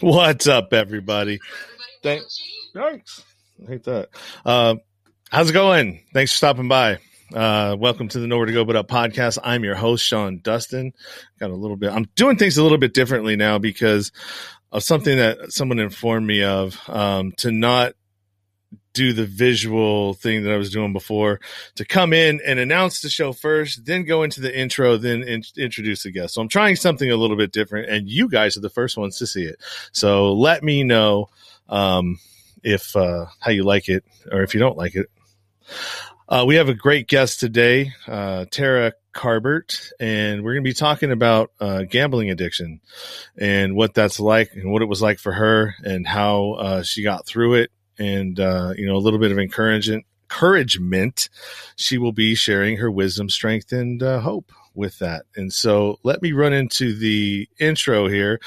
What's up, everybody? Thanks. I hate that. Uh, how's it going? Thanks for stopping by. Uh, welcome to the Nowhere to Go But Up podcast. I'm your host, Sean Dustin. Got a little bit, I'm doing things a little bit differently now because of something that someone informed me of, um, to not do the visual thing that I was doing before to come in and announce the show first, then go into the intro, then in- introduce the guest. So I'm trying something a little bit different, and you guys are the first ones to see it. So let me know um, if uh, how you like it or if you don't like it. Uh, we have a great guest today, uh, Tara Carbert, and we're going to be talking about uh, gambling addiction and what that's like and what it was like for her and how uh, she got through it and uh, you know a little bit of encouragement encouragement she will be sharing her wisdom strength and uh, hope with that. And so let me run into the intro here.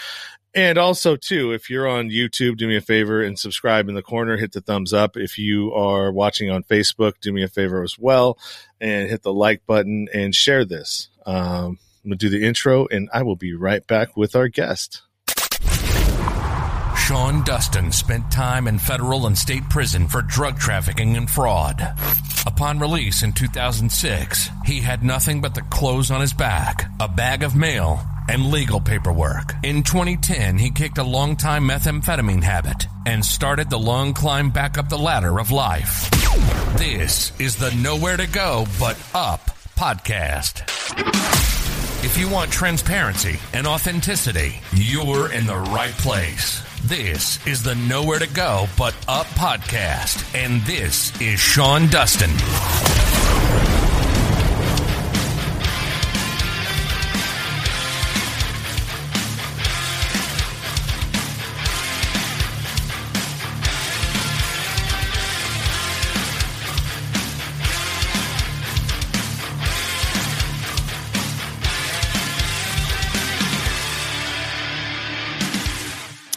And also too if you're on youtube do me a favor and subscribe in the corner. Hit the thumbs up. If you are watching on facebook do me a favor as well and hit the like button and share this. Um, i'm gonna do the intro and i will be right back with our guest Sean Dustin spent time in federal and state prison for drug trafficking and fraud. Upon release in 2006, he had nothing but the clothes on his back, a bag of mail, and legal paperwork. In 2010, he kicked a long-time methamphetamine habit and started the long climb back up the ladder of life. This is the Nowhere to Go But Up podcast. If you want transparency and authenticity, you're in the right place. This is the Nowhere to Go But Up podcast, and this is Sean Dustin.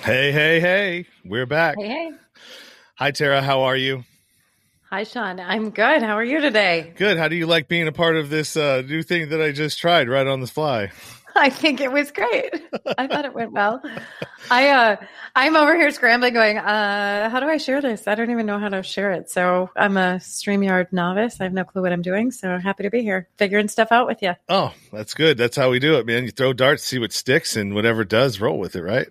Hey hey hey we're back Hey, hey. hi tara how are you Hi, Sean. I'm good. How are you today? Good. How do you like being a part of this uh, new thing that I just tried right on the fly? I think it was great. I thought it went well. I uh I'm over here scrambling going, uh, how do I share this? I don't even know how to share it. So I'm a StreamYard novice. I have no clue what I'm doing. So happy to be here, figuring stuff out with you. Oh, that's good. That's how we do it, man. You throw darts, see what sticks, and whatever does, roll with it, right?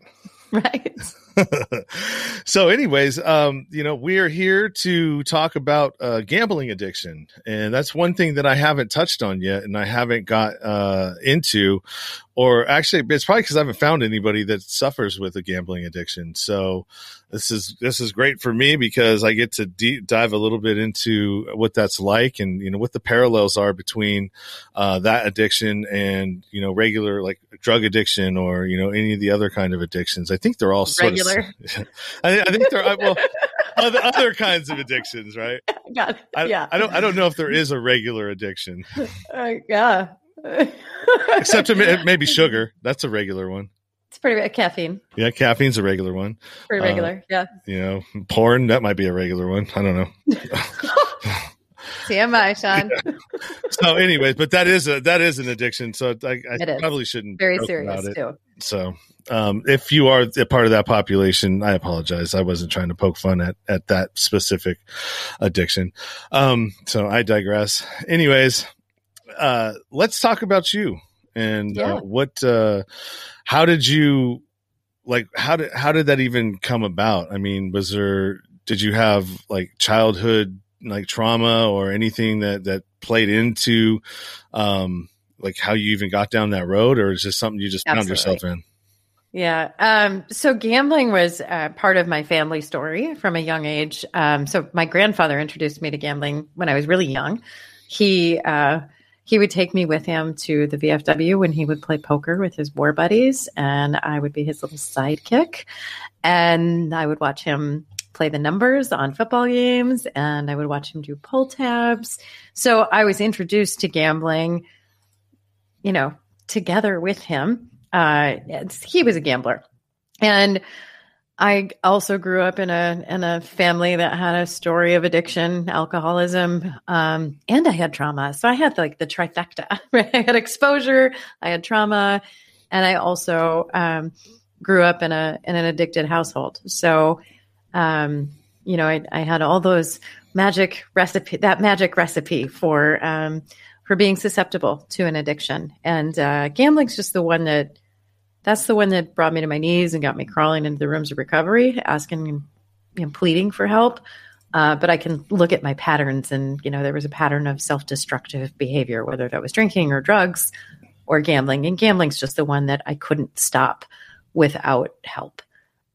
Right. so anyways um you know we are here to talk about uh gambling addiction and that's one thing that i haven't touched on yet and i haven't got uh into or actually it's probably because i haven't found anybody that suffers with a gambling addiction so this is this is great for me because i get to dive a little bit into what that's like and you know what the parallels are between uh that addiction and you know regular like drug addiction or you know any of the other kind of addictions i think they're all sort Regular. of I, I think there are well other, other kinds of addictions, right? It. I, yeah. I don't I don't know if there is a regular addiction, Uh, yeah. except maybe sugar. That's a regular one. Pretty bad. Caffeine. Yeah, caffeine's a regular one. Pretty Uh, regular. yeah. You know, porn that might be a regular one. I don't know. TMI, Sean. So, anyways, but that is a that is an addiction. So I, I probably shouldn't Very serious about it. too. So, um, if you are a part of that population, I apologize. I wasn't trying to poke fun at, at that specific addiction. Um, so I digress. Anyways, uh, let's talk about you and Yeah. uh, what, uh, how did you like, how did, how did that even come about? I mean, was there, did you have like childhood, like trauma or anything that, that played into, um, like how you even got down that road or is this something you just found yourself in? Yeah. Um, so gambling was uh, part of my family story from a young age. Um, so my grandfather introduced me to gambling when I was really young. He uh, he would take me with him to the VFW when he would play poker with his war buddies, and I would be his little sidekick. And I would watch him play the numbers on football games, and I would watch him do pull tabs. So I was introduced to gambling, you know, together with him. Uh, he was a gambler, and I also grew up in a in a family that had a story of addiction, alcoholism, um, and I had trauma. So I had like the trifecta. Right? I had exposure, I had trauma, and I also um, grew up in a in an addicted household. So, um, you know, I, I had all those magic recipe that magic recipe for um, for being susceptible to an addiction, and uh, gambling's just the one that that's the one that brought me to my knees and got me crawling into the rooms of recovery, asking, you know, pleading for help. Uh, but I can look at my patterns, and you know, there was a pattern of self-destructive behavior, whether that was drinking or drugs or gambling. And gambling's just the one that I couldn't stop without help.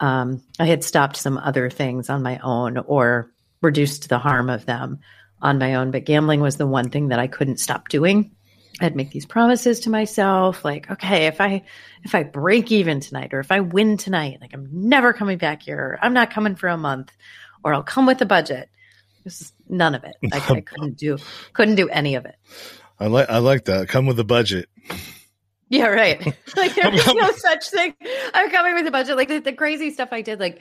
Um, I had stopped some other things on my own or reduced the harm of them on my own, but gambling was the one thing that I couldn't stop doing. I'd make these promises to myself, like, okay, if I if I break even tonight, or if I win tonight, like I'm never coming back here. I'm not coming for a month, or I'll come with a budget. This is none of it. I, I couldn't do couldn't do any of it. I like I like that. Come with a budget. Yeah, right. Like there's no such thing. I'm coming with a budget. Like the, the crazy stuff I did, like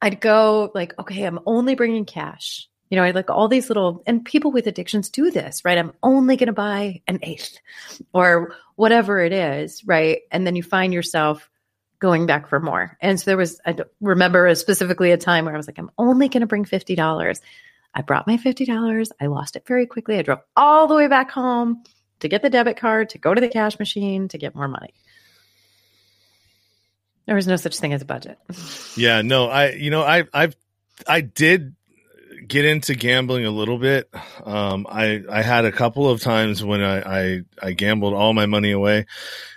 I'd go like, okay, I'm only bringing cash. You know, I like all these little, and people with addictions do this, right? I'm only going to buy an eighth or whatever it is, right? And then you find yourself going back for more. And so there was, I remember specifically a time where I was like, I'm only going to bring $50. I brought my $50. I lost it very quickly. I drove all the way back home to get the debit card, to go to the cash machine, to get more money. There was no such thing as a budget. Yeah, no, I, you know, I, I've, I did get into gambling a little bit. Um, I I had a couple of times when I, I, I gambled all my money away,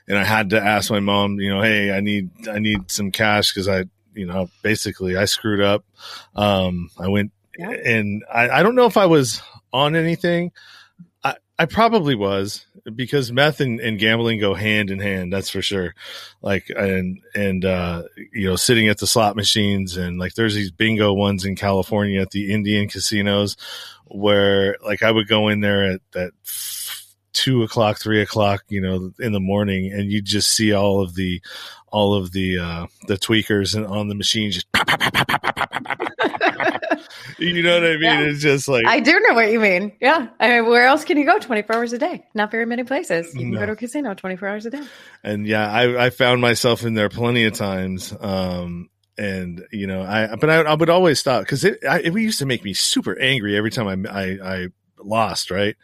and I had to ask my mom, you know, hey, I need I need some cash because I, you know, basically I screwed up. Um, I went yeah. and I, I don't know if I was on anything. I probably was because meth and, and, gambling go hand in hand. That's for sure. Like, and, and, uh, you know, sitting at the slot machines and like there's these bingo ones in California at the Indian casinos where like I would go in there at, that two o'clock, three o'clock, you know, in the morning and you just see all of the, all of the, uh, the tweakers and on the machines just you know what I mean? Yeah. It's just like I do know what you mean. Yeah. I mean, where else can you go 24 hours a day? Not very many places. You can no. go to a casino 24 hours a day. And yeah, I, I found myself in there plenty of times. Um, and you know, I but I, I would always stop because it, it used to make me super angry every time I I, I lost, right?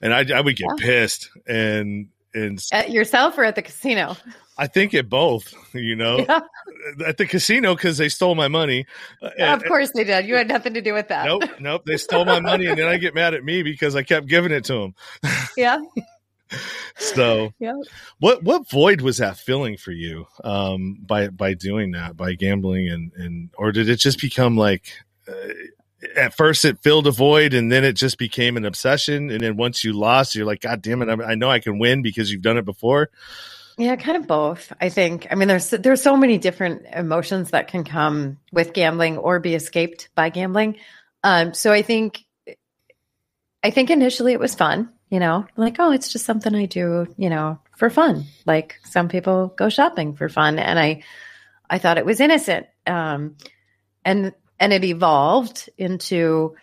And I I would get yeah. pissed and and at yourself or at the casino. I think at both, you know, yeah. At the casino because they stole my money. Yeah, of course they did. You had nothing to do with that. Nope, nope. They stole my money, and then I get mad at me because I kept giving it to them. Yeah. so, yeah. What what void was that filling for you um, by by doing that by gambling and and or did it just become like? Uh, at first it filled a void and then it just became an obsession and then once you lost you're like god damn it I, I know i can win because you've done it before yeah, kind of both. I think. I mean, there's there's so many different emotions that can come with gambling or be escaped by gambling. Um, so I think, I think initially it was fun. You know, like oh, it's just something I do. You know, for fun. Like some people go shopping for fun, and I, I thought it was innocent. Um, and and it evolved into,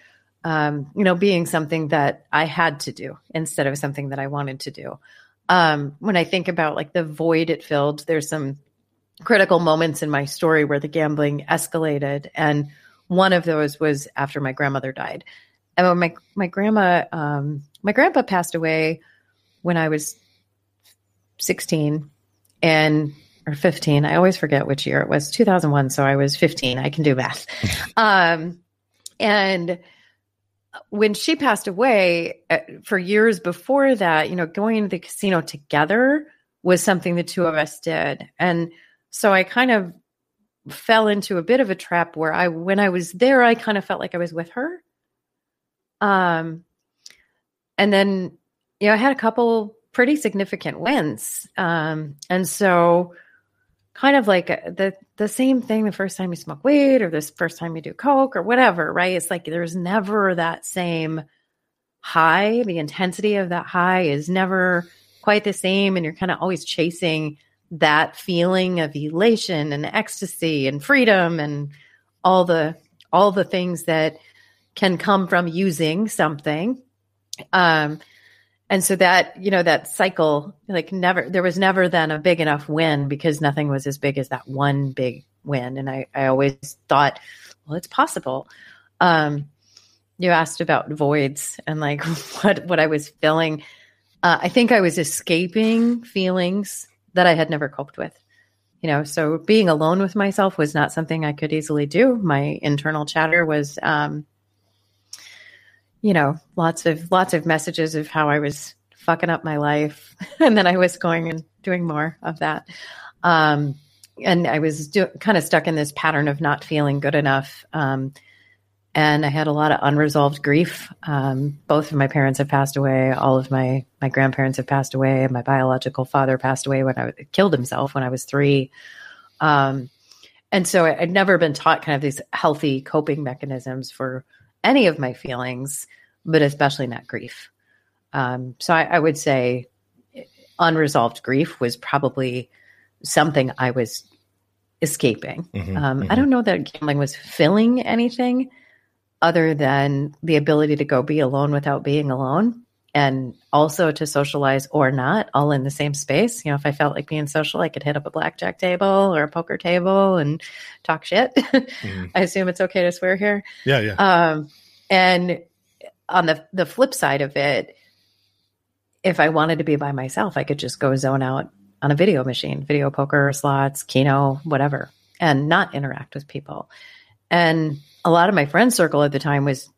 um, you know, being something that I had to do instead of something that I wanted to do um, when I think about like the void it filled, there's some critical moments in my story where the gambling escalated, and one of those was after my grandmother died. And my my grandma, um, my grandpa passed away when I was 16 and or 15. I always forget which year it was. 2001, so I was 15. I can do math. um, and when she passed away uh, for years before that, you know, going to the casino together was something the two of us did. And so I kind of fell into a bit of a trap where I when I was there I kind of felt like I was with her. Um and then you know, I had a couple pretty significant wins. Um and so kind of like uh, the the same thing the first time you smoke weed or this first time you do coke or whatever right? It's like there's never that same high. The intensity of that high is never quite the same and you're kind of always chasing that feeling of elation and ecstasy and freedom and all the all the things that can come from using something. Um and so that you know that cycle like never there was never then a big enough win because nothing was as big as that one big win. And i i always thought well it's possible. Um you asked about voids and like what what i was feeling. Uh, i think i was escaping feelings that i had never coped with. You know so being alone with myself was not something i could easily do. My internal chatter was um you know, lots of lots of messages of how I was fucking up my life, and then I was going and doing more of that. Um, and I was do- kind of stuck in this pattern of not feeling good enough. Um, and I had a lot of unresolved grief. Um, both of my parents have passed away. All of my my grandparents have passed away. My biological father passed away when I killed himself when I was three. Um, and so I, I'd never been taught kind of these healthy coping mechanisms for any of my feelings, but especially not grief. Um, so I, I, would say unresolved grief was probably something I was escaping. Mm-hmm, um, mm-hmm. I don't know that gambling was filling anything other than the ability to go be alone without being alone and also to socialize or not all in the same space. You know, if I felt like being social, I could hit up a blackjack table or a poker table and talk shit. Mm-hmm. I assume it's okay to swear here. Yeah, yeah. Um, and on the the flip side of it, if I wanted to be by myself, I could just go zone out on a video machine, video poker, slots, Keno, whatever, and not interact with people. And a lot of my friend circle at the time was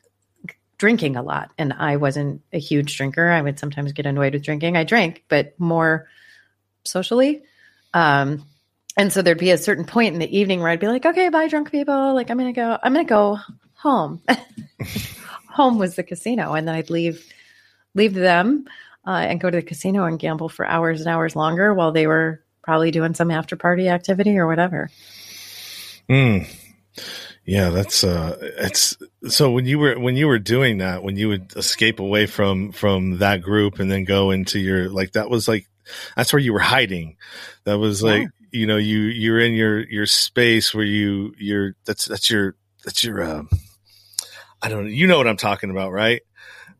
drinking a lot and I wasn't a huge drinker. I would sometimes get annoyed with drinking. I drank, but more socially. Um, and so there'd be a certain point in the evening where I'd be like, okay, bye drunk people. Like I'm going to go, I'm going to go home. home was the casino. And then I'd leave, leave them, uh, and go to the casino and gamble for hours and hours longer while they were probably doing some after party activity or whatever. Mm. Yeah, that's uh it's so when you were when you were doing that, when you would escape away from from that group and then go into your like that was like that's where you were hiding. That was like yeah. you know, you you're in your your space where you you're that's that's your that's your um I don't know, you know what I'm talking about, right?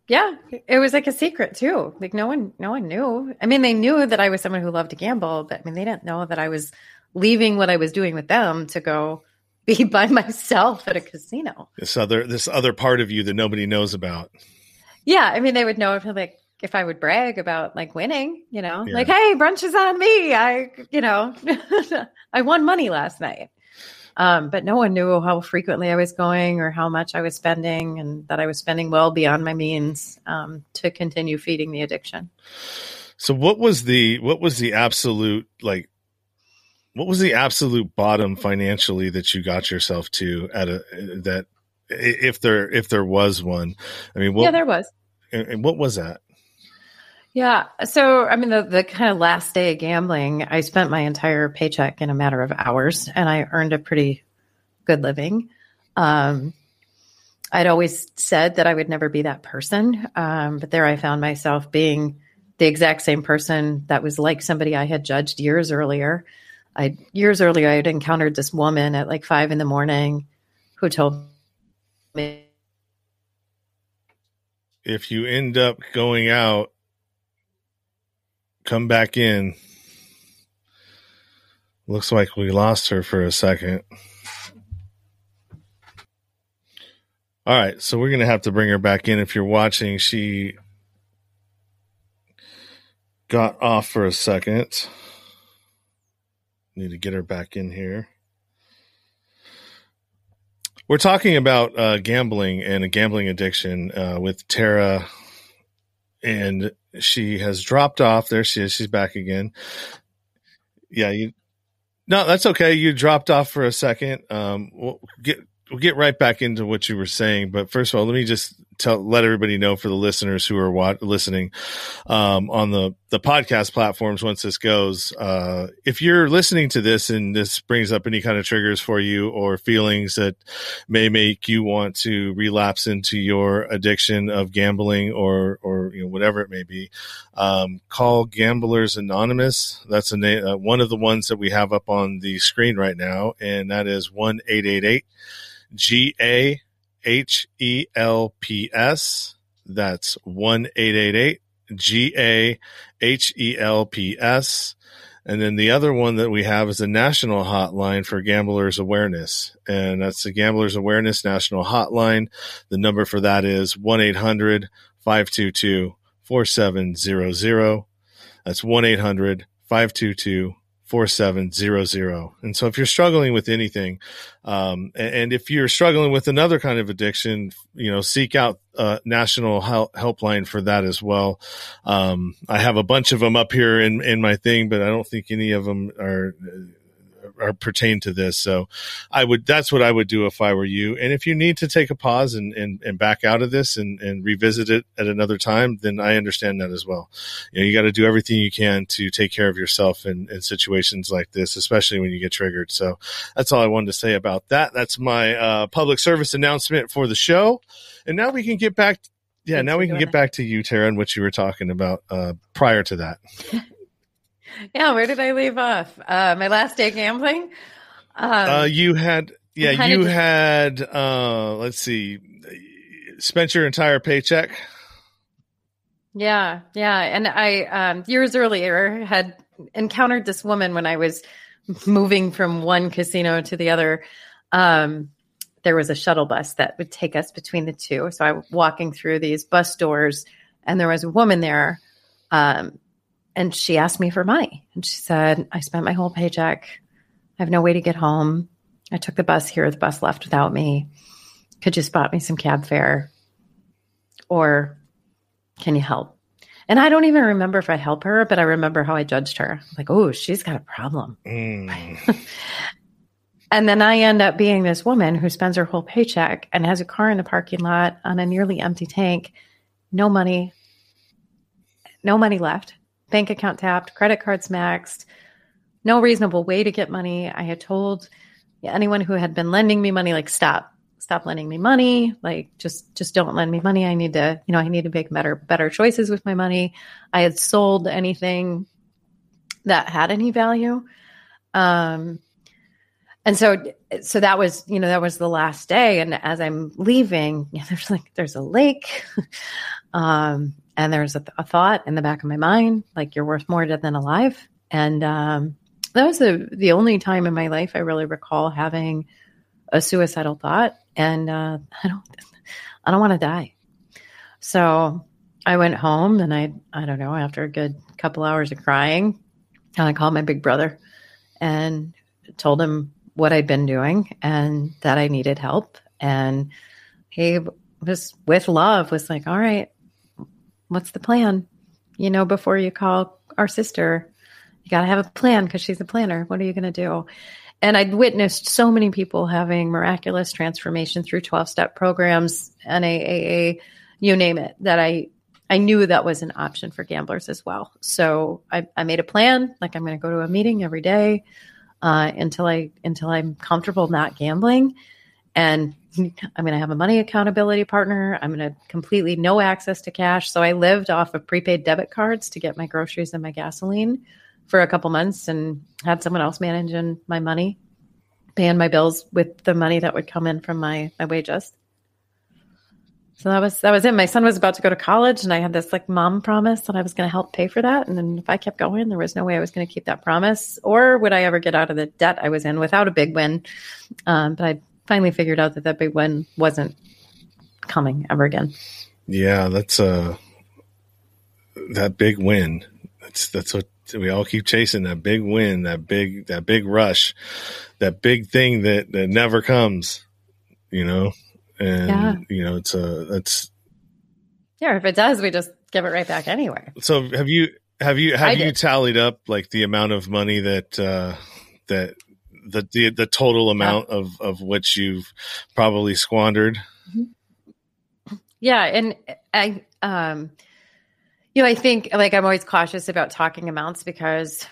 Yeah, it was like a secret too. Like no one no one knew. I mean, they knew that I was someone who loved to gamble, but I mean, they didn't know that I was leaving what I was doing with them to go be by myself at a casino. This other this other part of you that nobody knows about. Yeah, I mean, they would know if like if I would brag about like winning, you know, yeah. like hey, brunch is on me. I, you know, I won money last night. Um, but no one knew how frequently I was going or how much I was spending, and that I was spending well beyond my means um, to continue feeding the addiction. So, what was the what was the absolute like what was the absolute bottom financially that you got yourself to at a that if there if there was one? I mean what, yeah there was. And what was that? Yeah so i mean the, the kind of last day of gambling i spent my entire paycheck in a matter of hours and i earned a pretty good living. Um, i'd always said that i would never be that person um, but there i found myself being the exact same person that was like somebody i had judged years earlier I years earlier I had encountered this woman at like five in the morning who told me if you end up going out, come back in. Looks like we lost her for a second. All right, so we're going to have to bring her back in. If you're watching, she got off for a second. Need to get her back in here. We're talking about uh, gambling and a gambling addiction uh, with Tara, and she has dropped off. There she is. She's back again. Yeah, you. No, that's okay. You dropped off for a second. Um, we'll get we'll get right back into what you were saying. But first of all, let me just tell let everybody know for the listeners who are wat- listening um, on the the podcast platforms once this goes. Uh, if you're listening to this and this brings up any kind of triggers for you or feelings that may make you want to relapse into your addiction of gambling or or you know whatever it may be um, call gamblers anonymous. That's a name uh, one of the ones that we have up on the screen right now and that is 1 888 G A H E L P S. That's 1 888 G A H E L P S. And then the other one that we have is the national hotline for gamblers awareness. And that's the gamblers awareness national hotline. The number for that is 1 800 522 4700. That's 1 800 522 4700. And so if you're struggling with anything, um, and, if you're struggling with another kind of addiction, you know, seek out a national help, helpline for that as well. Um, I have a bunch of them up here in, in my thing, but I don't think any of them are are pertain to this. So I would, that's what I would do if I were you. And if you need to take a pause and, and, and back out of this and, and revisit it at another time, then I understand that as well. You know, you got to do everything you can to take care of yourself in, in situations like this, especially when you get triggered. So that's all I wanted to say about that. That's my uh, public service announcement for the show. And now we can get back yeah, Thanks now we can get that. back to you, Tara, and what you were talking about uh, prior to that. Yeah, where did I leave off? Uh, my last day gambling. Um, uh, you had, yeah, you had. Uh, let's see, spent your entire paycheck. Yeah, yeah, and I um, years earlier had encountered this woman when I was moving from one casino to the other. Um, there was a shuttle bus that would take us between the two. So I was walking through these bus doors, and there was a woman there um, and she asked me for money. And she said, I spent my whole paycheck. I have no way to get home. I took the bus here. The bus left without me. Could you spot me some cab fare? Or can you help? And I don't even remember if I help her, but I remember how I judged her. Like, oh, she's got a problem. Mm. and then I end up being this woman who spends her whole paycheck and has a car in the parking lot on a nearly empty tank, no money, no money left bank account tapped, credit cards maxed, no reasonable way to get money. I had told anyone who had been lending me money, like, stop, stop lending me money. Like, just, just don't lend me money. I need to, you know, I need to make better, better choices with my money. I had sold anything that had any value. Um, and so, so that was, you know, that was the last day. And as I'm leaving, there's like, there's a lake. um, and there's a, a, thought in the back of my mind like you're worth more dead than alive. And um, that was the the only time in my life i really recall having a suicidal thought. And uh, i don't i don't want to die. So i went home and i i don't know after a good couple hours of crying and i called my big brother and told him what i'd been doing and that i needed help. And he was with love was like all right what's the plan? You know, before you call our sister, you got to have a plan because she's a planner. What are you going to do? And I'd witnessed so many people having miraculous transformation through 12 step programs, NAAA, you name it, that I, I knew that was an option for gamblers as well. So I, I made a plan, like I'm going to go to a meeting every day uh, until I, until I'm comfortable not gambling. And I'm going to have a money accountability partner. I'm going to completely no access to cash. So I lived off of prepaid debit cards to get my groceries and my gasoline for a couple months and had someone else managing my money, paying my bills with the money that would come in from my, my wages. So that was that was it. My son was about to go to college, and I had this like mom promise that I was going to help pay for that. And then if I kept going, there was no way I was going to keep that promise, or would I ever get out of the debt I was in without a big win? Um, but I finally figured out that that big win wasn't coming ever again. Yeah, that's uh that big win. That's that's what we all keep chasing that big win, that big that big rush, that big thing that that never comes, you know. And yeah. you know, it's a that's yeah. If it does, we just give it right back anyway. So have you have you have I you did. tallied up like the amount of money that uh that the the, the total amount yeah. of of which you've probably squandered. Mm-hmm. Yeah, and I um you know, I think like I'm always cautious about talking amounts because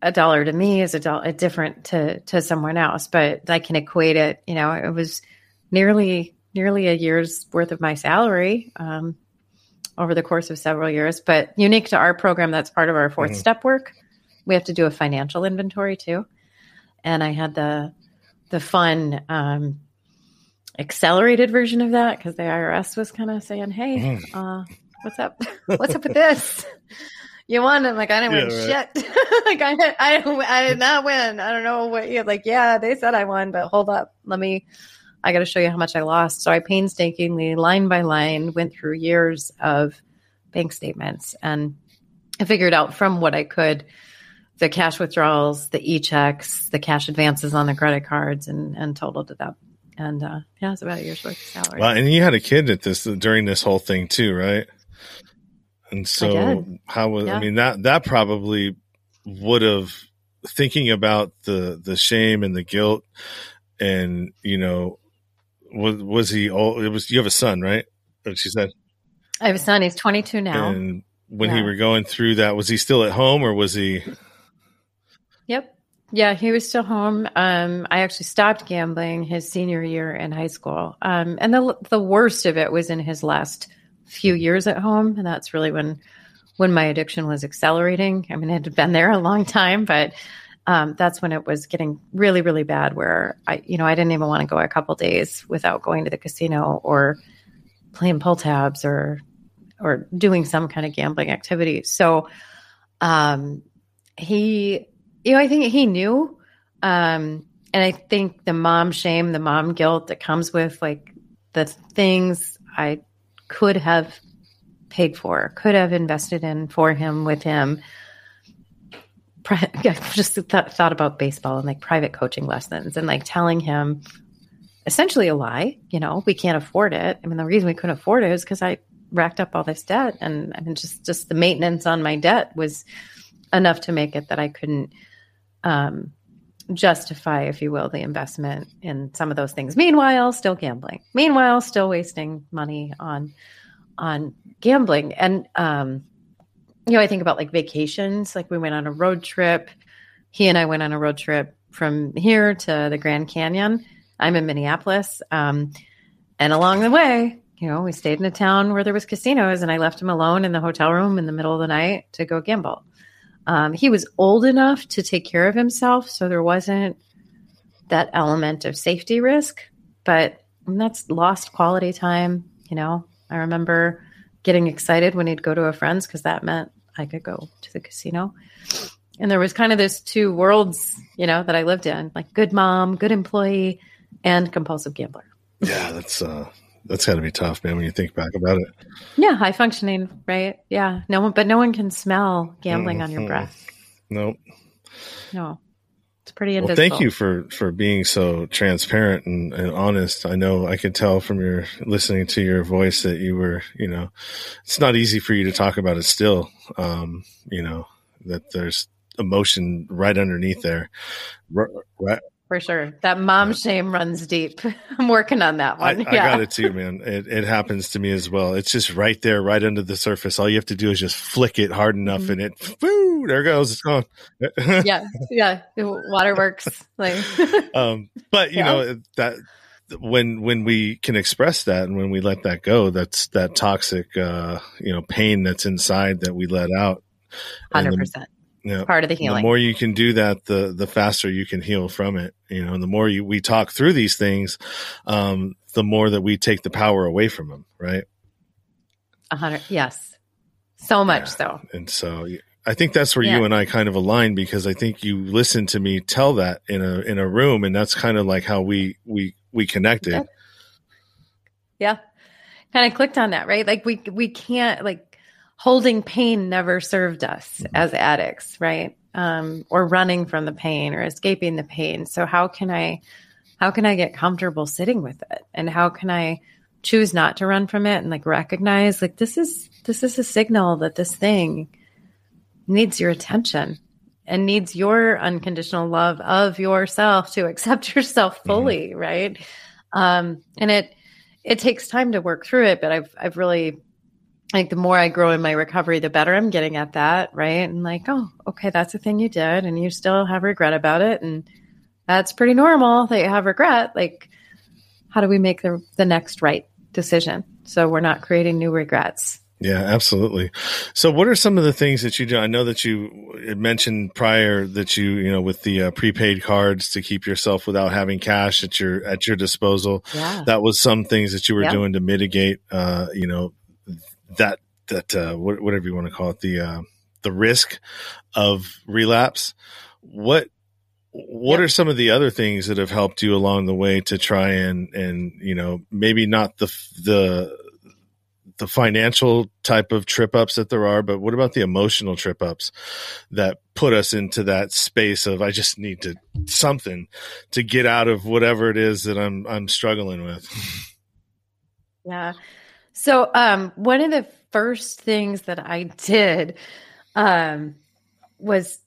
a dollar to me is a dollar different to to someone else, but I can equate it, you know, it was nearly nearly a year's worth of my salary um, over the course of several years. But unique to our program, that's part of our 4th mm-hmm. step work. We have to do a financial inventory too and I had the the fun um, accelerated version of that because the IRS was kind of saying, "Hey, mm. uh, what's up? What's up with this? You won. I'm like, I didn't win Yeah, shit. like I, I, I did not win. I don't know what you're like. Yeah, they said I won, but hold up. Let me, I got to show you how much I lost. So I painstakingly, line by line, went through years of bank statements and I figured out from what I could the cash withdrawals, the e checks, the cash advances on the credit cards, and and totaled it up. And uh, yeah, it's about a year's worth of salary. Well, and you had a kid at this during this whole thing too, right? And so, how was? I mean that that probably would have thinking about the the shame and the guilt, and you know, was was he? Oh, it was you have a son, right? She said, I have a son. He's 22 now. and when he were going through that, was he still at home or was he? Yep. Yeah, he was still home. Um, I actually stopped gambling his senior year in high school. Um, and the the worst of it was in his last few years at home, and that's really when when my addiction was accelerating. I mean, it had been there a long time, but um, that's when it was getting really, really bad. Where I, you know, I didn't even want to go a couple days without going to the casino or playing pull tabs or or doing some kind of gambling activity. So, um, he you know, I think he knew. Um, and I think the mom shame, the mom guilt that comes with like the things I could have paid for, could have invested in for him with him. I just th- thought about baseball and like private coaching lessons and like telling him essentially a lie. You know, we can't afford it. I mean, the reason we couldn't afford it is because I racked up all this debt, and I mean, just just the maintenance on my debt was enough to make it that I couldn't um, justify, if you will, the investment in some of those things. Meanwhile, still gambling. Meanwhile, still wasting money on on gambling. And um, you know, I think about like vacations. Like we went on a road trip. He and I went on a road trip from here to the Grand Canyon. I'm in Minneapolis, um, and along the way, you know, we stayed in a town where there was casinos, and I left him alone in the hotel room in the middle of the night to go gamble. Um, he was old enough to take care of himself, so there wasn't that element of safety risk. But that's lost quality time. You know, I remember getting excited when he'd go to a friend's because that meant I could go to the casino. And there was kind of this two worlds, you know, that I lived in like good mom, good employee, and compulsive gambler. Yeah, that's uh, that's got to be tough, man. When you think back about it. Yeah, high functioning, right? Yeah, no one, but no one can smell gambling on your breath. Nope. No, it's pretty Well, thank you for for being so transparent and, and honest. I know I could tell from your listening to your voice that you were, you know, it's not easy for you to talk about it still. Um, you know, that there's emotion right underneath there. R- Right for sure. That mom yeah. shame runs deep. I'm working on that one. I, I yeah. got it too, man. It, it, happens to me as well. It's just right there, right under the surface. All you have to do is just flick it hard enough mm-hmm. and it, there goes. It's gone. yeah. Yeah. Waterworks. Like, um, but you yeah. know, that, when when we can express that and when we let that go that's that toxic uh you know pain that's inside that we let out 100% part of the healing. The more you can do that, the the faster you can heal from it. You know, and the more you, we talk through these things, um, the more that we take the power away from them, right? A hundred, yes, so much yeah. so. And so I think that's where yeah. you and I kind of align because I think you listened to me tell that in a in a room, and that's kind of like how we we we connected. Yeah, kind of clicked on that, right? Like we we can't like holding pain never served us Mm-hmm. as addicts, right? Um, or running from the pain or escaping the pain. So how can I how can I get comfortable sitting with it? And how can I choose not to run from it and like recognize like this is this is a signal that this thing needs your attention and needs your unconditional love of yourself to accept yourself fully, right? Um, and it it takes time to work through it, but I've I've really Think the more I grow in my recovery, the better I'm getting at that, right? And like, oh, okay, that's a thing you did, and you still have regret about it, and that's pretty normal that you have regret. Like, how do we make the the next right decision so we're not creating new regrets? Yeah, absolutely. So, what are some of the things that you do? I know that you mentioned prior that you, you know, with the uh, prepaid cards to keep yourself without having cash at your at your disposal. Yeah, That was some things that you were Yeah. doing to mitigate, uh, you know, that that uh, whatever you want to call it the uh, the risk of relapse. What what are some of the other things that have helped you along the way to try and and you know maybe not the the the financial type of trip ups that there are, but what about the emotional trip ups that put us into that space of I just need to something to get out of whatever it is that I'm I'm struggling with. Yeah. So um one of the first things that I did um was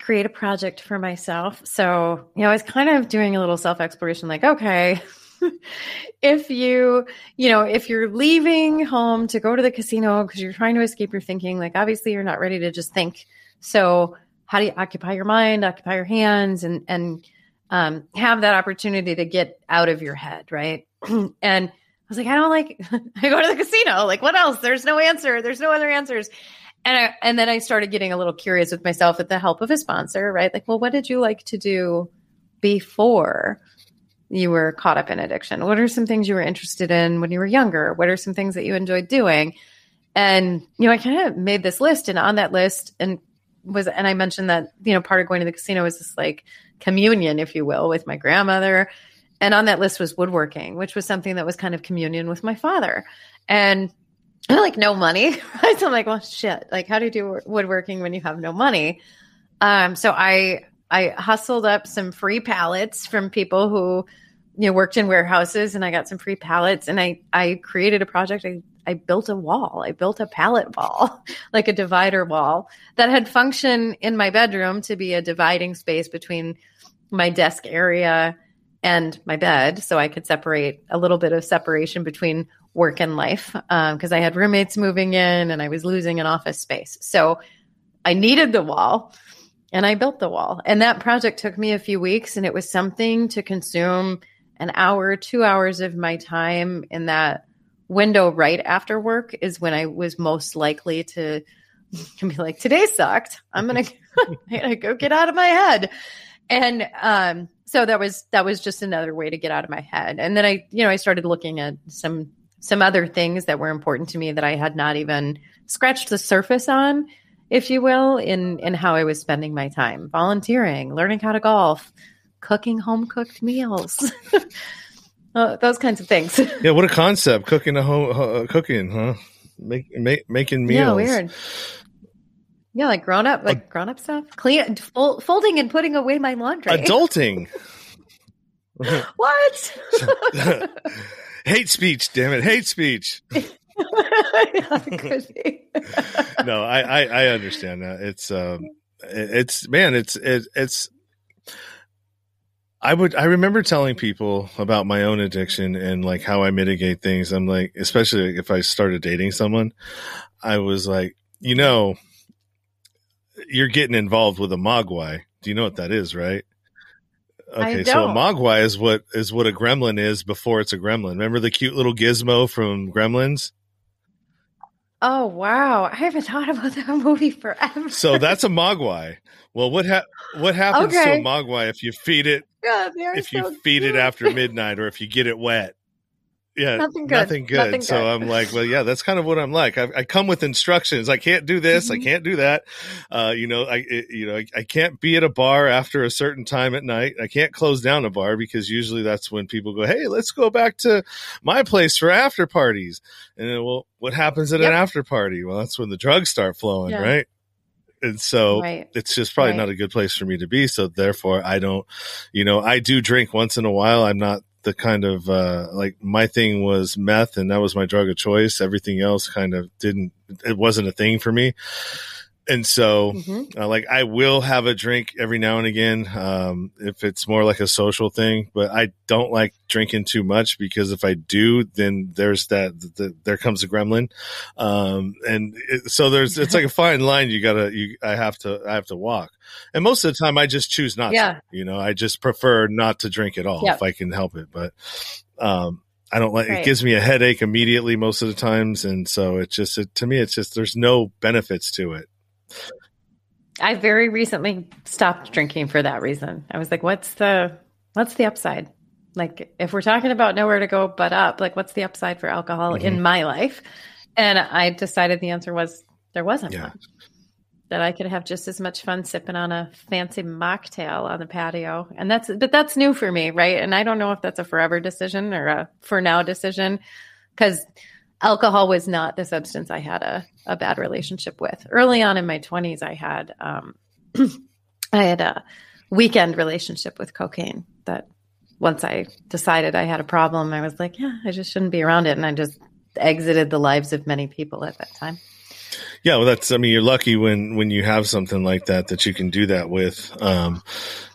create a project for myself. So, you know, I was kind of doing a little self exploration like, okay, if you, you know, if you're leaving home to go to the casino because you're trying to escape your thinking, like obviously you're not ready to just think. So, how do you occupy your mind, occupy your hands, and and um, have that opportunity to get out of your head, right? and was like, I don't like. I go to the casino. Like, what else? There's no answer. There's no other answers. And I, and then I started getting a little curious with myself with the help of a sponsor, right? Like, well, what did you like to do before you were caught up in addiction? What are some things you were interested in when you were younger? What are some things that you enjoyed doing? And you know, I kind of made this list, and on that list, and was and I mentioned that you know part of going to the casino was this like communion, if you will, with my grandmother. And on that list was woodworking, which was something that was kind of communion with my father. And I like no money. So I'm like, well, shit. Like, how do you do woodworking when you have no money? Um, so I I hustled up some free pallets from people who you know worked in warehouses, and I got some free pallets, and I I created a project. I I built a wall. I built a pallet wall, like a divider wall that had function in my bedroom to be a dividing space between my desk area and my bed, so I could separate a little bit of separation between work and life because um, I had roommates moving in and I was losing an office space. So I needed the wall and I built the wall. And that project took me a few weeks and it was something to consume an hour, two hours of my time in that window right after work is when I was most likely to, to be like, today sucked. I'm to go get out of my head. And um, so that was that was just another way to get out of my head. And then I, you know, I started looking at some some other things that were important to me that I had not even scratched the surface on, if you will, in in how I was spending my time, volunteering, learning how to golf, cooking home cooked meals. uh, those kinds of things. yeah, what a concept! Cooking a home, uh, cooking, huh? Make, make making meals. Yeah, weird. Yeah, like grown up, like grown up stuff. Clean, folding and putting away my laundry. Adulting. what? hate speech, damn it, hate speech. no, I, I, I understand that. It's um, it's man, it's it, it's. I would I remember telling people about my own addiction and like how I mitigate things. I'm like, especially if I started dating someone, I was like, you know, you're getting involved with a mogwai. Do you know what that is, right? Okay, so a mogwai is what is what a gremlin is before it's a gremlin. Remember the cute little gizmo from Gremlins? Oh wow, I haven't thought about that movie forever. So that's a mogwai. Well, what ha- what happens okay. to a mogwai if you feed it? Yeah, if so you feed cute. it after midnight, or if you get it wet? Yeah, nothing good. Nothing good. Nothing so good. I'm like, well, yeah, that's kind of what I'm like. I, I come with instructions. I can't do this. Mm-hmm. I can't do that. Uh, you know, I, it, you know, I, I, can't be at a bar after a certain time at night. I can't close down a bar because usually that's when people go, Hey, let's go back to my place for after parties. And then, well, what happens at yep. an after party? Well, that's when the drugs start flowing, yeah. right? and so right. it's just probably right. not a good place for me to be so therefore i don't you know i do drink once in a while i'm not the kind of uh, like my thing was meth and that was my drug of choice. Everything else kind of didn't, it wasn't a thing for me. And so, mm-hmm. uh, like, I will have a drink every now and again, um, if it's more like a social thing. But I don't like drinking too much because if I do, then there's that. The, there comes a gremlin, um, and it, so there's it's like a fine line. You gotta, you I have to, I have to walk. And most of the time, I just choose not yeah. to. You know, I just prefer not to drink at all yep. if I can help it. But um, I don't like right. it. Gives me a headache immediately most of the times, and so it just it, to me, it's just there's no benefits to it. I very recently stopped drinking for that reason. I was like, what's the what's the upside? Like if we're talking about nowhere to go but up, like what's the upside for alcohol mm-hmm. in my life? And I decided the answer was there wasn't Yeah. one. That I could have just as much fun sipping on a fancy mocktail on the patio. And that's, but that's new for me, right? And I don't know if that's a forever decision or a for now decision because alcohol was not the substance I had a, a bad relationship with. Early on in my 20s, I had, um, I had a weekend relationship with cocaine that once I decided I had a problem, I was like, yeah, I just shouldn't be around it. And I just exited the lives of many people at that time. Yeah, well, that's. I mean, you're lucky when when you have something like that that you can do that with. Um,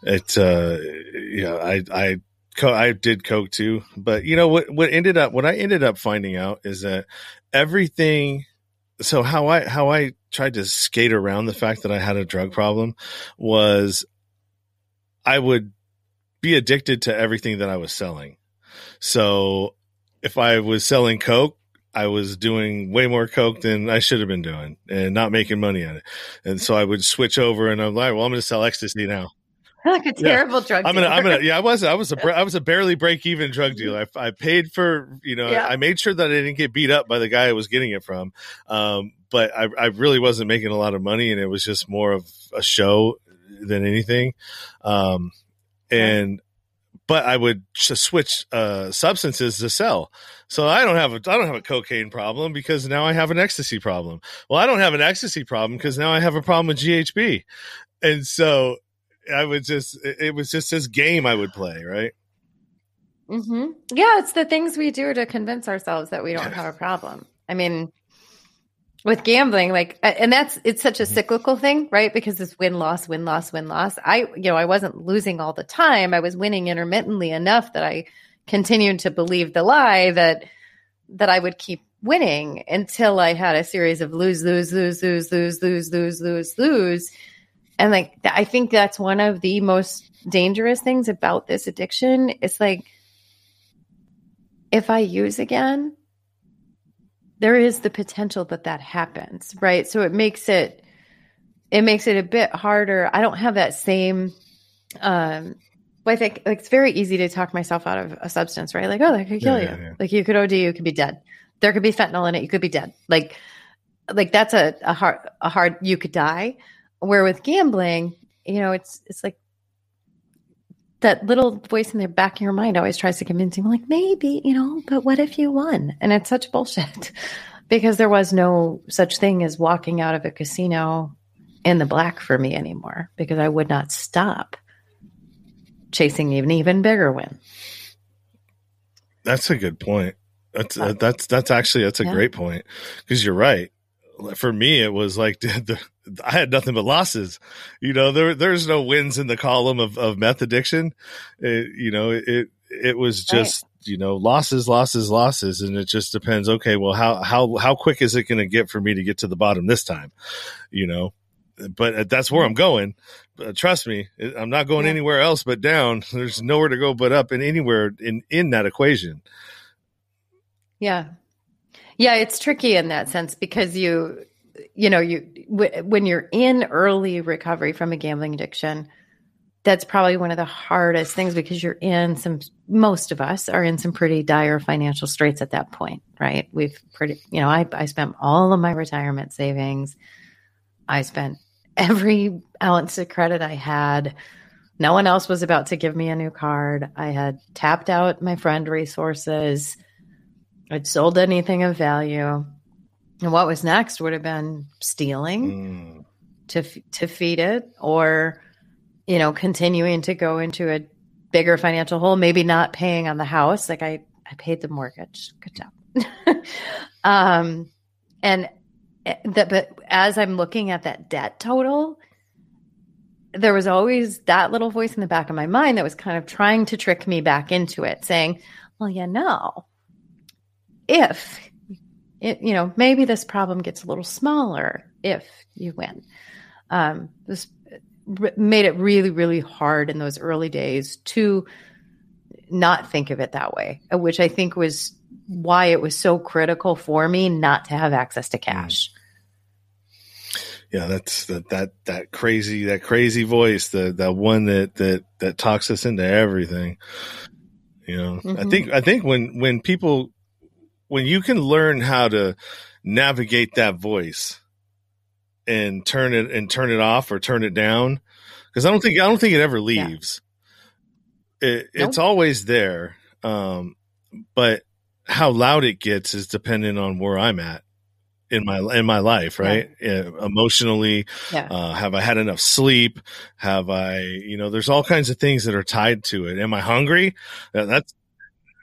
it. Uh, yeah, I I co- I did coke too, but you know what? What ended up what I ended up finding out is that everything. So how I how I tried to skate around the fact that I had a drug problem was I would be addicted to everything that I was selling. So if I was selling coke, I was doing way more coke than I should have been doing and not making money on it. And so I would switch over and I'm like, well, I'm going to sell ecstasy now. like a terrible drug I'm gonna, I'm gonna, yeah, I was, I was a, I was a barely break even drug dealer. I, I paid for, you know, Yeah. I made sure that I didn't get beat up by the guy I was getting it from. Um, but I, I really wasn't making a lot of money and it was just more of a show than anything. Um, and, but I would just switch, uh, substances to sell. So I don't have a, I don't have a cocaine problem because now I have an ecstasy problem. Well, I don't have an ecstasy problem because now I have a problem with GHB. And so I would just, it was just this game I would play, right? hmm Yeah, it's the things we do to convince ourselves that we don't have a problem. I mean, with gambling, like, and that's it's such a Mm-hmm. cyclical thing, right? Because it's win loss, win loss, win loss. I, you know, I wasn't losing all the time. I was winning intermittently enough that I continued to believe the lie that that I would keep winning until I had a series of lose, lose, lose, lose, lose, lose, lose, lose, lose. And like, I think that's one of the most dangerous things about this addiction. It's like, if I use again, there is the potential that that happens, right? So it makes it it makes it a bit harder. I don't have that same um but I think like it's very easy to talk myself out of a substance, right? Like, oh, that could kill Yeah, you. yeah, yeah. Like you could OD, you could be dead. There could be fentanyl in it, you could be dead. Like like that's a, a hard a hard you could die. Where with gambling, you know, it's it's like that little voice in the back of your mind always tries to convince you, like, maybe, you know, but what if you won? And it's such bullshit because there was no such thing as walking out of a casino in the black for me anymore because I would not stop chasing an even bigger win. That's a good point. That's uh, that's that's actually that's a Yeah. great point because you're right. For me, it was like the, I had nothing but losses. You know, there there's no wins in the column of, of meth addiction. It, you know, it it was Right. just you know losses, losses, losses, and it just depends. Okay, well, how how how quick is it going to get for me to get to the bottom this time? You know, but uh, that's where I'm going. But uh, trust me, I'm not going Yeah. anywhere else but down. There's nowhere to go but up, and anywhere in in that equation. Yeah. Yeah, it's tricky in that sense because you, you know, you w- when you're in early recovery from a gambling addiction, that's probably one of the hardest things because you're in some. Most of us are in some pretty dire financial straits at that point, right? We've pretty, you know, I I spent all of my retirement savings. I spent every ounce of credit I had. No one else was about to give me a new card. I had tapped out my friend resources. I'd sold anything of value. And what was next would have been stealing Mm. to to feed it or you know continuing to go into a bigger financial hole maybe not paying on the house like i i paid the mortgage good job um and eh, that but as i'm looking at that debt total there was always that little voice in the back of my mind that was kind of trying to trick me back into it saying well you know if it, you know maybe this problem gets a little smaller if you win. Um, this r- made it really really hard in those early days to not think of it that way which i think was why it was so critical for me not to have access to cash. Yeah that's that that that crazy that crazy voice the that one that that that talks us into everything. You know i Mhm. think i think when when people when you can learn how to navigate that voice and turn it and turn it off or turn it down because I don't think I don't think it ever leaves. Yeah. It, nope. It's always there, um, but how loud it gets is dependent on where I'm at in my in my life, right? Yeah. Emotionally, yeah. Uh, have I had enough sleep? Have I, you know, there's all kinds of things that are tied to it. Am I hungry? That's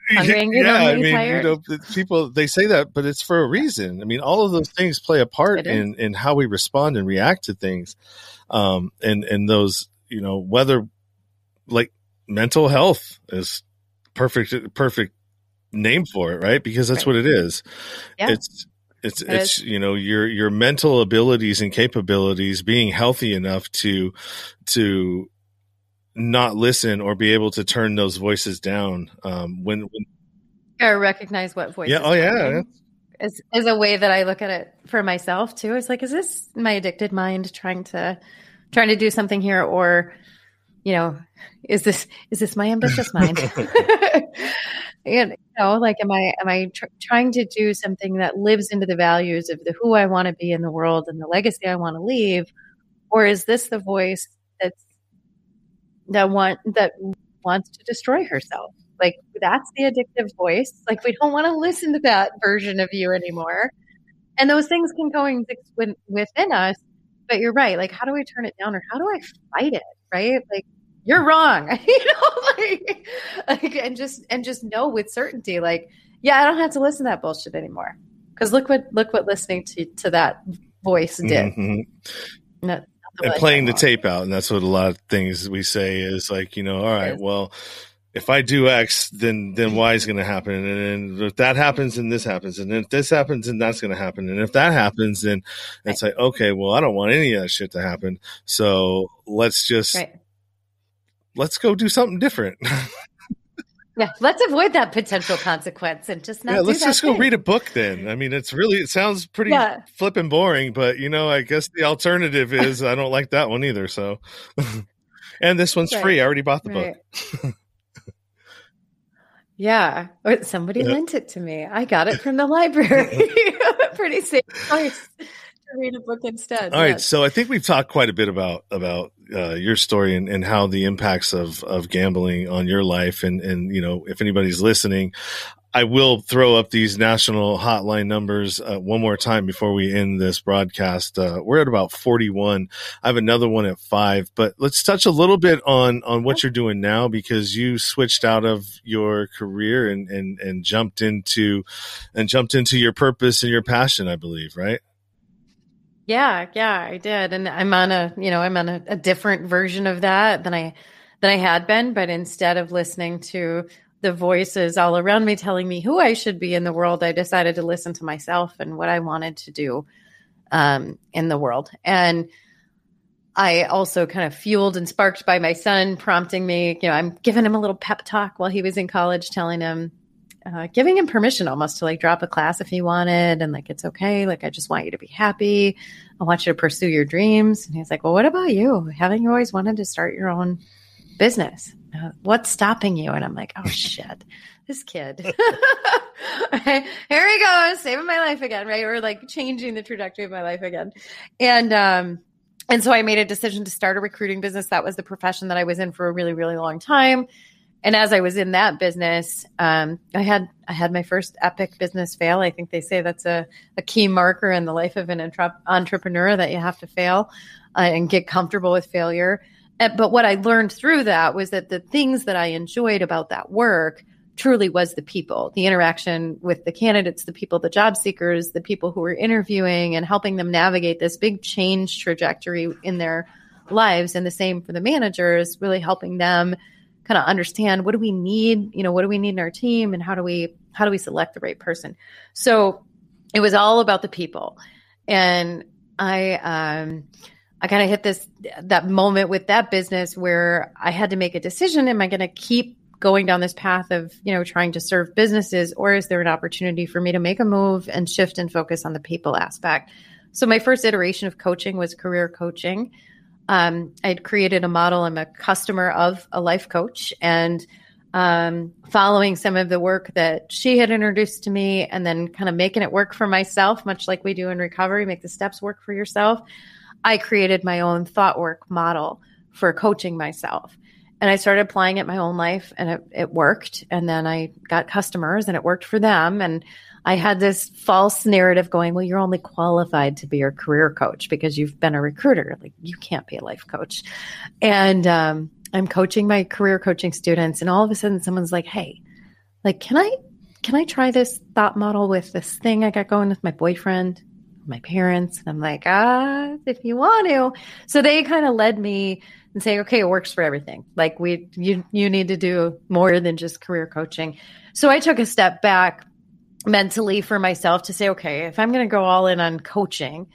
hungry, angry, yeah. I mean, tired. you know, people they say that, but it's for a reason. I mean, all of those things play a part in in how we respond and react to things, um, and and those, you know, whether like mental health is perfect perfect name for it, right? Because that's right. what it is. Yeah. It's it's it it's is. you know your your mental abilities and capabilities being healthy enough to to not listen or be able to turn those voices down um, when, when or recognize what voice. Yeah. Oh, yeah. Is is a way that I look at it for myself too. It's like, is this my addicted mind trying to trying to do something here, or you know, is this is this my ambitious mind? and you know, like, am I am I tr- trying to do something that lives into the values of the who I want to be in the world and the legacy I want to leave, or is this the voice that want that wants to destroy herself. Like that's the addictive voice. Like we don't want to listen to that version of you anymore. And those things can coexist within us. But you're right. Like, how do I turn it down, or how do I fight it? Right? Like, you're wrong. you know, like, like, and just and just know with certainty, like, yeah, I don't have to listen to that bullshit anymore. Because look what look what listening to to that voice did. Mm-hmm and playing the tape out. And that's what a lot of things we say is like, you know, all right, well, if I do X, then then Y is going to happen, and if that happens, then this happens, and if this happens, then that's going to happen, and if that happens, then it's like, okay, well, I don't want any of that shit to happen, so let's just right. let's go do something different. Yeah, let's avoid that potential consequence and just not. Yeah, let's just thing. go read a book then. I mean, it's really it sounds pretty yeah. flipping boring, but you know, I guess the alternative is I don't like that one either. So, and this one's right. free. I already bought the right. book. yeah, oh, somebody yeah. lent it to me. I got it from the library. pretty safe choice read a book instead. All yes. right, so I think we've talked quite a bit about about uh, your story and, and how the impacts of of gambling on your life, and and you know if anybody's listening. I will throw up these national hotline numbers uh, one more time before we end this broadcast. Uh, we're at about 41. I have another one at five, but let's touch a little bit on, on what you're doing now because you switched out of your career and, and, and jumped into, and jumped into your purpose and your passion, I believe, right? Yeah, yeah, I did. And I'm on a, you know, I'm on a, a, different version of that than I than I had been, but instead of listening to the voices all around me telling me who I should be in the world, I decided to listen to myself and what I wanted to do um, in the world. And I also kind of fueled and sparked by my son prompting me, you know, I'm giving him a little pep talk while he was in college, telling him, uh, giving him permission almost to like drop a class if he wanted and like it's okay like i just want you to be happy. I want you to pursue your dreams. And he's like well what about you? Haven't you always wanted to start your own business? Uh, what's stopping you? And i'm like oh shit. This kid. Here he goes saving my life again right? Or like changing the trajectory of my life again. And um and so i made a decision to start a recruiting business. That was the profession that i was in for a really really long time and as I was in that business, um, I had I had my first epic business fail. I think they say that's a, a key marker in the life of an entrepreneur that you have to fail uh, and get comfortable with failure. But what I learned through that was that the things that I enjoyed about that work truly was the people, the interaction with the candidates, the people, the job seekers, the people who were interviewing and helping them navigate this big change trajectory in their lives. And the same for the managers, really helping them kind of understand what do we need you know what do we need in our team and how do we how do we select the right person. So it was all about the people. And i um i kind of hit this that moment with that business where i had to make a decision am i going to keep going down this path of you know trying to serve businesses or is there an opportunity for me to make a move and shift and focus on the people aspect? So my first iteration of coaching was career coaching um, I'd created a model. I'm a customer of a life coach, and um, following some of the work that she had introduced to me and then kind of making it work for myself, much like we do in recovery, make the steps work for yourself. I created my own thought work model for coaching myself. And I started applying it my own life and it, it worked. And then I got customers and it worked for them. And I had this false narrative going, well, you're only qualified to be your career coach because you've been a recruiter. Like you can't be a life coach. And um, I'm coaching my career coaching students, and all of a sudden someone's like, hey, like, can I can I try this thought model with this thing I got going with my boyfriend, my parents? And I'm like, ah, if you want to. So they kind of led me and say, okay, it works for everything. Like we you you need to do more than just career coaching. So I took a step back mentally for myself to say, okay, if I'm going to go all in on coaching,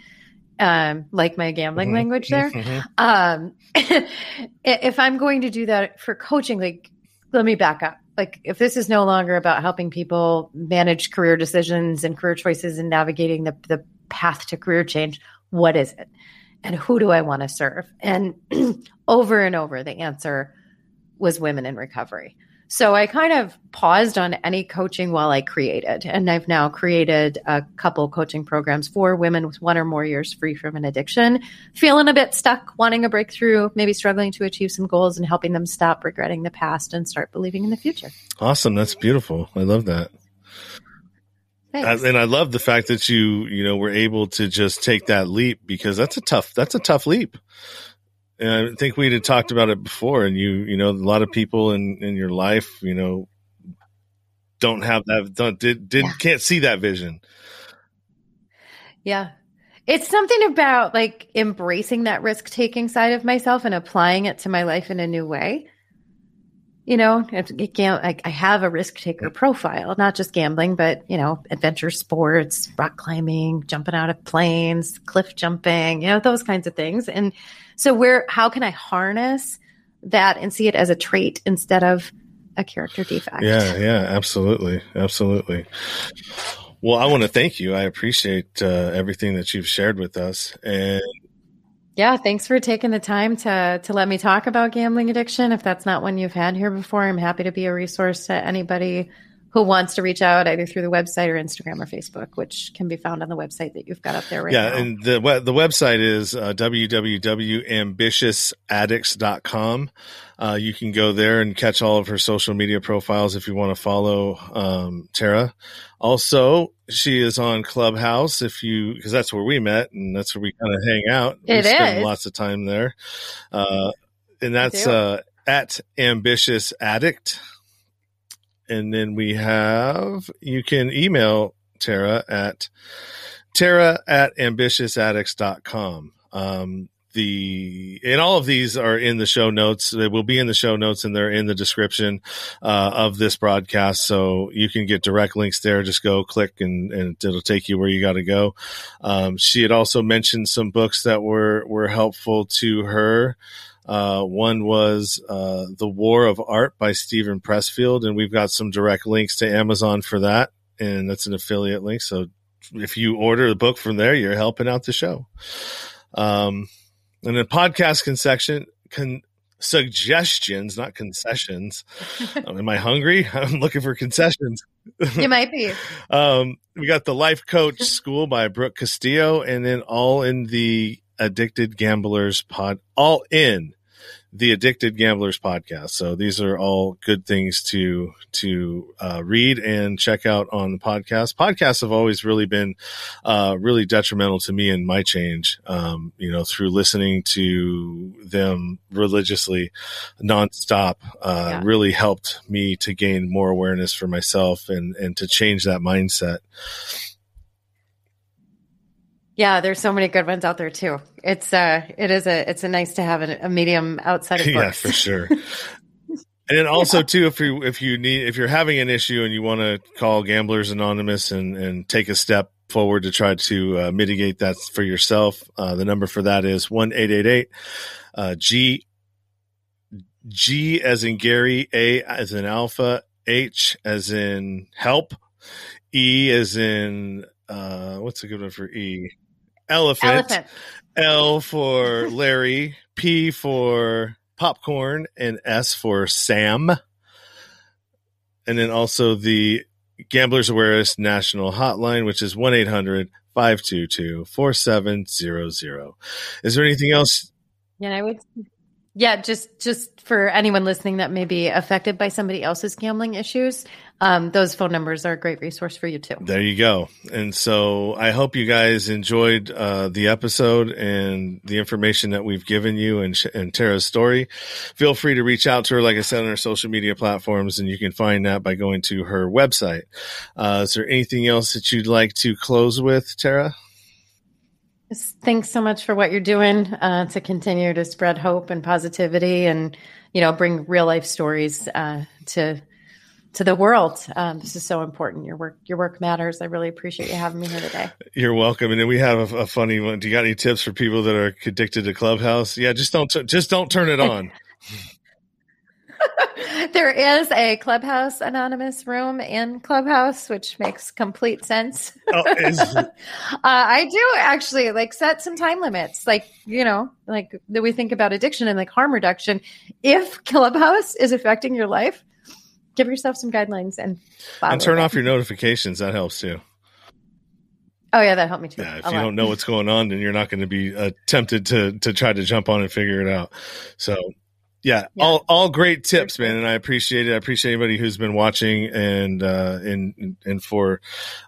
um, like my gambling mm-hmm. language there, mm-hmm. um, if I'm going to do that for coaching, like, let me back up. Like, if this is no longer about helping people manage career decisions and career choices and navigating the, the path to career change, what is it? And who do I want to serve? And over and over, the answer was women in recovery. So I kind of paused on any coaching while I created. And I've now created a couple coaching programs for women with one or more years free from an addiction, feeling a bit stuck, wanting a breakthrough, maybe struggling to achieve some goals and helping them stop regretting the past and start believing in the future. Awesome. That's beautiful. I love that. Thanks. And I love the fact that you, you know, were able to just take that leap because that's a tough, that's a tough leap and I think we had talked about it before. And you, you know, a lot of people in in your life, you know, don't have that, don't did did yeah. can't see that vision. Yeah, it's something about like embracing that risk taking side of myself and applying it to my life in a new way. You know, I, I have a risk taker profile, not just gambling, but, you know, adventure sports, rock climbing, jumping out of planes, cliff jumping, you know, those kinds of things. And so where how can I harness that and see it as a trait instead of a character defect? Yeah, yeah, absolutely. Absolutely. Well, I want to thank you. I appreciate uh, everything that you've shared with us and yeah, thanks for taking the time to to let me talk about gambling addiction. If that's not one you've had here before, I'm happy to be a resource to anybody who wants to reach out either through the website or Instagram or Facebook, which can be found on the website that you've got up there right yeah, now. Yeah, and the the website is uh, www.ambitiousaddicts.com. Uh, you can go there and catch all of her social media profiles if you want to follow um, Tara. Also, she is on Clubhouse if you because that's where we met and that's where we kind of hang out. It we spend lots of time there, uh, and that's uh, at Ambitious Addict and then we have you can email Tara at Tara at ambitiousaddicts.com. Um, the and all of these are in the show notes. They will be in the show notes and they're in the description uh, of this broadcast, so you can get direct links there. Just go click and, and it'll take you where you got to go. Um, she had also mentioned some books that were were helpful to her. Uh, one was uh, The War of Art by Steven Pressfield, and we've got some direct links to Amazon for that, and that's an affiliate link. So if you order the book from there, you're helping out the show. Um, and the podcast concession, con- suggestions, not concessions. Am I hungry? I'm looking for concessions. You might be. um, we got the Life Coach School by Brooke Castillo, and then all in the Addicted Gamblers pod, all in the Addicted Gamblers podcast. So these are all good things to to uh, read and check out on the podcast. Podcasts have always really been uh, really detrimental to me and my change. Um, you know, through listening to them religiously, nonstop, uh, yeah. really helped me to gain more awareness for myself and and to change that mindset. Yeah, there's so many good ones out there too. It's uh, it is a it's a nice to have a, a medium outside of books. yeah, for sure. and then also yeah. too, if you if you need if you're having an issue and you want to call Gamblers Anonymous and and take a step forward to try to uh, mitigate that for yourself, uh, the number for that is one eight eight eight uh, G G as in Gary, A as in Alpha, H as in help, E as in uh, what's a good one for E? Elephant, elephant. L for Larry, P for popcorn, and S for Sam. and then also the Gamblers Awareness National Hotline, which is 1 800 522 4700. Is there anything else? Yeah, I would. Yeah, just just for anyone listening that may be affected by somebody else's gambling issues, um, those phone numbers are a great resource for you too. There you go. And so I hope you guys enjoyed uh, the episode and the information that we've given you and, and Tara's story. Feel free to reach out to her, like I said, on our social media platforms, and you can find that by going to her website. Uh, is there anything else that you'd like to close with, Tara? Thanks so much for what you're doing uh, to continue to spread hope and positivity, and you know, bring real life stories uh, to to the world. Um, this is so important. Your work, your work matters. I really appreciate you having me here today. You're welcome. And then we have a, a funny one. Do you got any tips for people that are addicted to Clubhouse? Yeah, just don't t- just don't turn it on. there is a Clubhouse Anonymous room in Clubhouse, which makes complete sense. Oh, uh, I do actually like set some time limits, like you know, like that we think about addiction and like harm reduction. If Clubhouse is affecting your life, give yourself some guidelines and and turn off your notifications. That helps too. Oh yeah, that helped me too. Yeah, if you don't know what's going on, then you're not going to be uh, tempted to to try to jump on and figure it out. So yeah, yeah, all all great tips, man, and I appreciate it. I appreciate anybody who's been watching and uh, and and for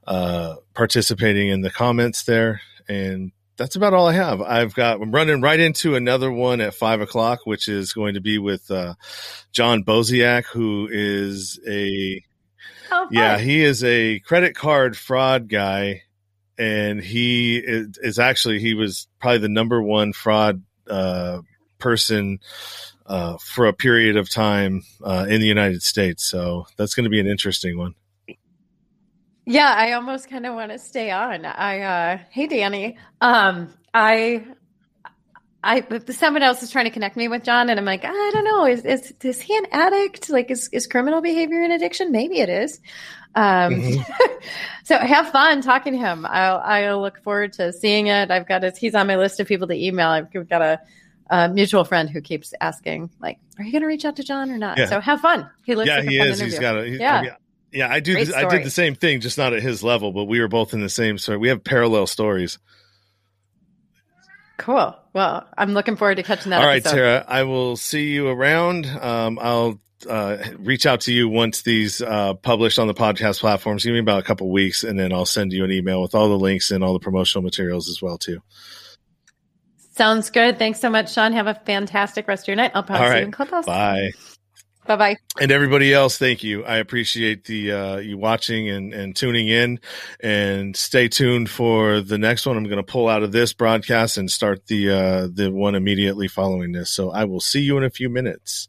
uh, participating in the comments there. And that's about all I have. I've got I'm running right into another one at five o'clock, which is going to be with uh, John Boziak, who is a oh, yeah, he is a credit card fraud guy, and he is, is actually he was probably the number one fraud uh, person uh, for a period of time uh, in the United States. So that's going to be an interesting one. Yeah, I almost kind of want to stay on. I uh hey Danny. Um I I someone else is trying to connect me with John and I'm like, I don't know, is is is he an addict? Like is is criminal behavior an addiction? Maybe it is. Um mm-hmm. so have fun talking to him. I'll I'll look forward to seeing it. I've got his he's on my list of people to email. I've got a a mutual friend who keeps asking, like, "Are you going to reach out to John or not?" Yeah. So have fun. He looks yeah, like he is. Interview. He's got a yeah. Yeah, I do. I did the same thing, just not at his level, but we were both in the same story. We have parallel stories. Cool. Well, I'm looking forward to catching that. All right, Tara. I will see you around. Um, I'll uh, reach out to you once these uh, published on the podcast platforms. Give me about a couple weeks, and then I'll send you an email with all the links and all the promotional materials as well too. Sounds good. Thanks so much, Sean. Have a fantastic rest of your night. I'll probably see you in Clubhouse. Bye. Bye bye. And everybody else, thank you. I appreciate the uh, you watching and, and tuning in. And stay tuned for the next one. I'm going to pull out of this broadcast and start the uh, the one immediately following this. So I will see you in a few minutes.